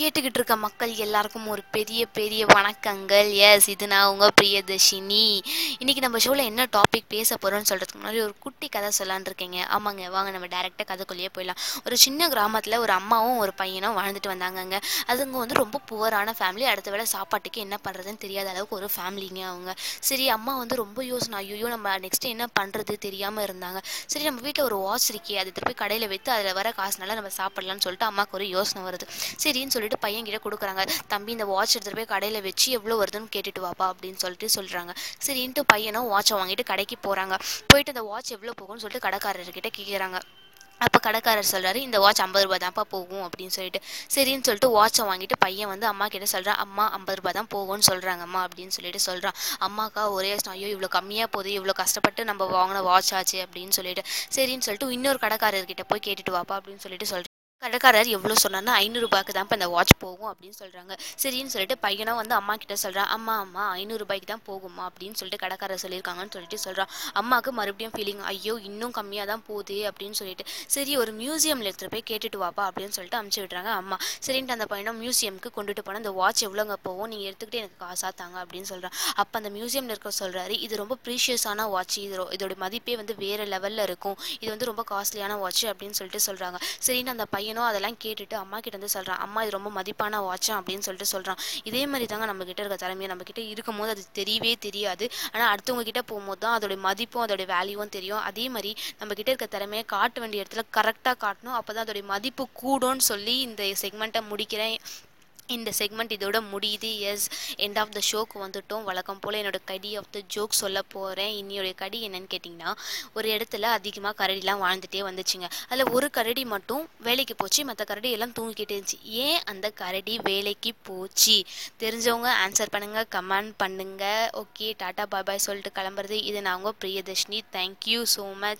கேட்டுக்கிட்டு இருக்க மக்கள் எல்லாருக்கும் ஒரு பெரிய பெரிய வணக்கங்கள். எஸ் இது நான் உங்கள் பிரியதர்ஷினி. இன்னைக்கு நம்ம ஷோவில் என்ன டாபிக் பேச போகிறோம்னு சொல்கிறதுக்கு முன்னாடி ஒரு குட்டி கதை சொல்லலான்னு இருக்கீங்க. ஆமாங்க வாங்க நம்ம டேரெக்டாக கதைக்குள்ளேயே போயிடலாம். ஒரு சின்ன கிராமத்தில் ஒரு அம்மாவும் ஒரு பையனும் வாழ்ந்துட்டு வந்தாங்கங்க. அதுங்க வந்து ரொம்ப புவரான ஃபேமிலி அடுத்த வேளை சாப்பாட்டுக்கு என்ன பண்ணுறதுன்னு தெரியாத அளவுக்கு ஒரு ஃபேமிலிங்க அவங்க. சரி அம்மா வந்து ரொம்ப யோசனை. ஐயோ நம்ம நெக்ஸ்ட் என்ன பண்ணுறது தெரியாமல் இருந்தாங்க. சரி நம்ம வீட்டில் ஒரு வாட்ச் இருக்கே அது திருப்பி கடையில் விற்று அதில் வர காசுனால நம்ம சாப்பிடலாம்னு சொல்லிட்டு அம்மாவுக்கு ஒரு யோசனை வருது. சரின்னு சொல்லிட்டு பையன் கிட்ட கொடுக்குறாங்க தம்பி இந்த வாட்ச் எடுத்துகிட்டு போய் கடையில் வச்சு எவ்வளோ வருதுன்னு கேட்டுட்டு வாப்பா அப்படின்னு சொல்லிட்டு சொல்கிறாங்க சரின்ட்டு பையனும் வாட்சை வாங்கிட்டு கடைக்கு போகிறாங்க போயிட்டு அந்த வாட்ச் எவ்வளோ போகும்னு சொல்லிட்டு கடைக்காரர்கிட்ட கேட்குறாங்க அப்போ கடைக்காரர் சொல்கிறாரு இந்த வாட்ச் ஐம்பது ரூபா தான்ப்பா போகும் அப்படின்னு சொல்லிட்டு. சரின்னு சொல்லிட்டு வாட்சை வாங்கிட்டு பையன் வந்து அம்மா கிட்ட சொல்கிறான் அம்மா ஐம்பது ரூபா தான் போகும்னு சொல்கிறாங்க அம்மா அப்படின்னு சொல்லிட்டு சொல்கிறான் அம்மாக்கா ஒரே ஐயோ இவ்வளோ கம்மியாக போகுது இவ்வளோ கஷ்டப்பட்டு நம்ம வாங்கின வாட்ச் ஆச்சு அப்படின்னு சொல்லிட்டு. சரின்னு சொல்லிட்டு இன்னொரு கடைக்காரர்கிட்ட போய் கேட்டுட்டு வாப்பா அப்படின்னு சொல்லிட்டு சொல்கிறேன் கடைக்காரர் எவ்வளோ சொன்னார்னா ஐநூறுரூபாய்க்கு தான் இப்போ இந்த வாட்ச் போகும் அப்படின்னு சொல்கிறாங்க சரின்னு சொல்லிட்டு பையனும் வந்து அம்மா கிட்ட சொல்கிறான் அம்மா அம்மா ஐநூறுரூபாய்க்கு தான் போகுமா? அப்படின்னு சொல்லிட்டு கடைக்காரர் சொல்லியிருக்காங்கன்னு சொல்லிட்டு சொல்கிறான் அம்மாவுக்கு மறுபடியும் ஃபீலிங் ஐயோ இன்னும் கம்மியாக தான் போகுது அப்படின்னு சொல்லிட்டு. சரி ஒரு மியூசியமில் எடுத்துகிட்டு போய் கேட்டுட்டு வாப்பா அப்படின்னு சொல்லிட்டு அமுச்சு விட்றாங்க அம்மா. சரின்ட்டு அந்த பையனும் மியூசியமுக்கு கொண்டுட்டு போனால் இந்த வாட்ச் எவ்வளோங்க போகும்? நீங்கள் எடுத்துக்கிட்டு எனக்கு காசாக தாங்க அப்படின்னு சொல்கிறான் அப்போ அந்த மியூசியமில் இருக்க சொல்கிறாரு இது ரொம்ப ப்ரீஷியஸான வாட்ச் இது இதோட மதிப்பே வந்து வேறு லெவலில் இருக்கும். இது வந்து ரொம்ப காஸ்ட்லியான வாட்ச் அப்படின்னு சொல்லிட்டு சொல்கிறாங்க சரின்னு அந்த பையன் பையனும் அதெல்லாம் கேட்டுட்டு அம்மா கிட்ட வந்து சொல்கிறான் அம்மா இது ரொம்ப மதிப்பான வாட்ச் அப்படின்னு சொல்லிட்டு சொல்கிறான் இதே மாதிரி தாங்க நம்ம கிட்ட இருக்க திறமையை நம்ம கிட்ட இருக்கும் போது அது தெரியவே தெரியாது. ஆனால் அடுத்தவங்க கிட்ட போகும்போது தான் அதோடைய மதிப்பும் அதோடைய வேல்யூவும் தெரியும். அதே மாதிரி நம்ம கிட்ட இருக்க திறமையை காட்ட வேண்டிய இடத்துல கரெக்டாக காட்டணும். அப்போ தான் அதோடைய மதிப்பு கூடும்னு சொல்லி இந்த செக்மெண்ட்டை முடிக்கிறேன். இந்த செக்மெண்ட் இதோட முடியுது. எஸ் எண்ட் ஆஃப் த ஷோக்கு வந்துட்டோம். வழக்கம் போல் என்னோடய கடி ஆஃப் த ஜோக் சொல்ல போகிறேன் இன்னியோடைய கடி என்னன்னு கேட்டிங்கன்னா ஒரு இடத்துல அதிகமாக கரடிலாம் வாழ்ந்துட்டே வந்துச்சுங்க. அதில் ஒரு கரடி மட்டும் வேலைக்கு போச்சு. மற்ற கரடி எல்லாம் தூங்கிக்கிட்டே இருந்துச்சு. ஏன் அந்த கரடி வேலைக்கு போச்சு? தெரிஞ்சவங்க ஆன்சர் பண்ணுங்கள் கமெண்ட் பண்ணுங்கள் ஓகே டாட்டா பாய் பாய் சொல்லிட்டு கிளம்புறது. இது நான் உங்கள் பிரியதர்ஷினி. Thank you so much